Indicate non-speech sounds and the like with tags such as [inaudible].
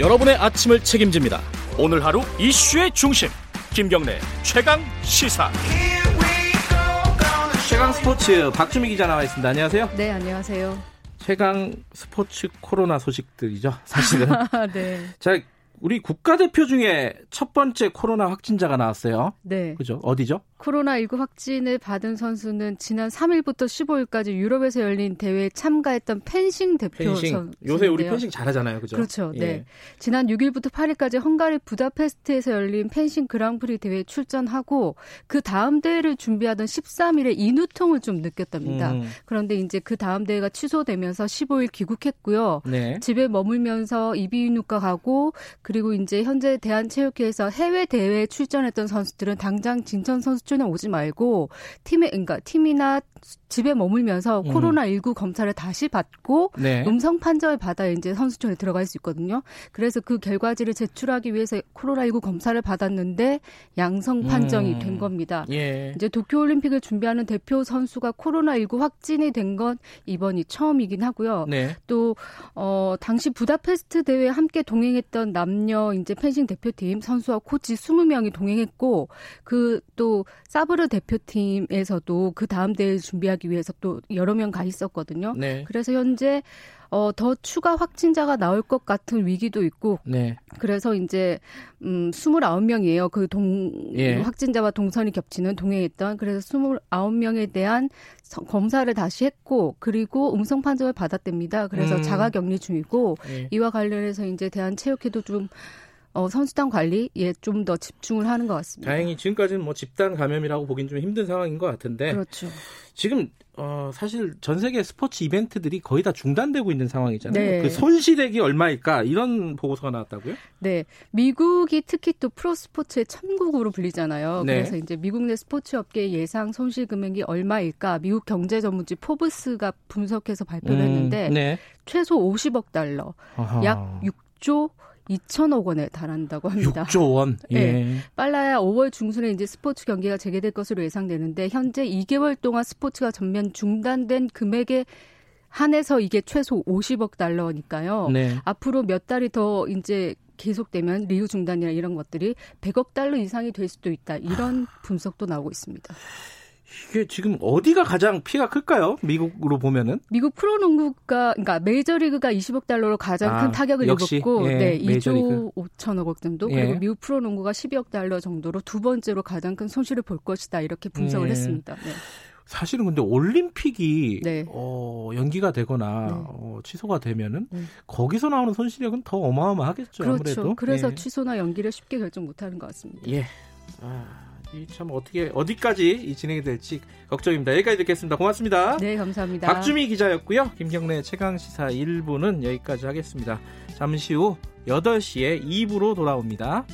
여러분의 아침을 책임집니다. 오늘 하루 이슈의 중심 김경래 최강 시사. 최강 스포츠 박주미 기자 나와 있습니다. 안녕하세요. 네, 안녕하세요. 최강 스포츠 코로나 소식들이죠. 사실은. [laughs] 네. 자, 우리 국가대표 중에 첫 번째 코로나 확진자가 나왔어요. 네. 그죠? 어디죠? 코로나19 확진을 받은 선수는 지난 3일부터 15일까지 유럽에서 열린 대회에 참가했던 펜싱 대표. 선수. 요새 우리 펜싱 잘하잖아요. 그죠? 그렇죠. 예. 네. 지난 6일부터 8일까지 헝가리 부다페스트에서 열린 펜싱 그랑프리 대회에 출전하고 그 다음 대회를 준비하던 13일에 인후통을 좀 느꼈답니다. 음. 그런데 이제 그 다음 대회가 취소되면서 15일 귀국했고요. 네. 집에 머물면서 이비인후과 가고 그 리고 이제 현재 대한체육회에서 해외 대회에 출전했던 선수들은 당장 진천 선수촌에 오지 말고 팀에 그러니까 팀이나 집에 머물면서 음. 코로나19 검사를 다시 받고 네. 음성 판정을 받아 이제 선수촌에 들어갈 수 있거든요. 그래서 그 결과지를 제출하기 위해서 코로나19 검사를 받았는데 양성 판정이 음. 된 겁니다. 예. 이제 도쿄올림픽을 준비하는 대표 선수가 코로나19 확진이 된 건 이번이 처음이긴 하고요. 네. 또, 어, 당시 부다페스트 대회에 함께 동행했던 남녀 이제 펜싱 대표팀 선수와 코치 20명이 동행했고, 그 또 사브르 대표팀에서도 그 다음 대회 준비하기 위해서 또 여러 명 가 있었거든요. 네. 그래서 현재 어, 더 추가 확진자가 나올 것 같은 위기도 있고, 네. 그래서 이제, 음, 29명이에요. 그 동, 예. 확진자와 동선이 겹치는 동행했던. 그래서 29명에 대한 서- 검사를 다시 했고, 그리고 음성 판정을 받았답니다. 그래서 음. 자가 격리 중이고, 예. 이와 관련해서 이제 대한체육회도 좀, 어, 선수단 관리에 좀 더 집중을 하는 것 같습니다. 다행히 지금까지는 뭐 집단 감염이라고 보긴 좀 힘든 상황인 것 같은데 그렇죠. 지금 어 사실 전 세계 스포츠 이벤트들이 거의 다 중단되고 있는 상황이잖아요. 네. 그 손실액이 얼마일까 이런 보고서가 나왔다고요? 네. 미국이 특히 또 프로 스포츠의 천국으로 불리잖아요. 네. 그래서 이제 미국 내 스포츠 업계 예상 손실 금액이 얼마일까 미국 경제 전문지 포브스가 분석해서 발표를 했는데 네. 최소 50억 달러, 아하. 약 6조 2천억 원에 달한다고 합니다. 6조 원. [laughs] 예. 네. 빨라야 5월 중순에 이제 스포츠 경기가 재개될 것으로 예상되는데 현재 2개월 동안 스포츠가 전면 중단된 금액에 한해서 이게 최소 50억 달러니까요. 네. 앞으로 몇 달이 더 이제 계속되면 리우 중단이나 이런 것들이 100억 달러 이상이 될 수도 있다. 이런 분석도 나오고 있습니다. 이게 지금 어디가 가장 피해가 클까요? 미국으로 보면은. 미국 프로농구가 그러니까 메이저리그가 20억 달러로 가장 아, 큰 타격을 역시, 입었고 예, 네, 메이저리그. 2조 5천억 원 정도 예. 그리고 미국 프로농구가 12억 달러 정도로 두 번째로 가장 큰 손실을 볼 것이다. 이렇게 분석을 예. 했습니다. 네. 사실은 근데 올림픽이 네. 어, 연기가 되거나 네. 어, 취소가 되면은 네. 거기서 나오는 손실액은 더 어마어마하겠죠. 그렇죠. 아무래도. 그래서 예. 취소나 연기를 쉽게 결정 못하는 것 같습니다. 예. 아, 이 참 어떻게 어디까지 이 진행이 될지 걱정입니다. 여기까지 듣겠습니다. 고맙습니다. 네, 감사합니다. 박주미 기자였고요. 김경래 최강 시사 1부는 여기까지 하겠습니다. 잠시 후 8시에 2부로 돌아옵니다.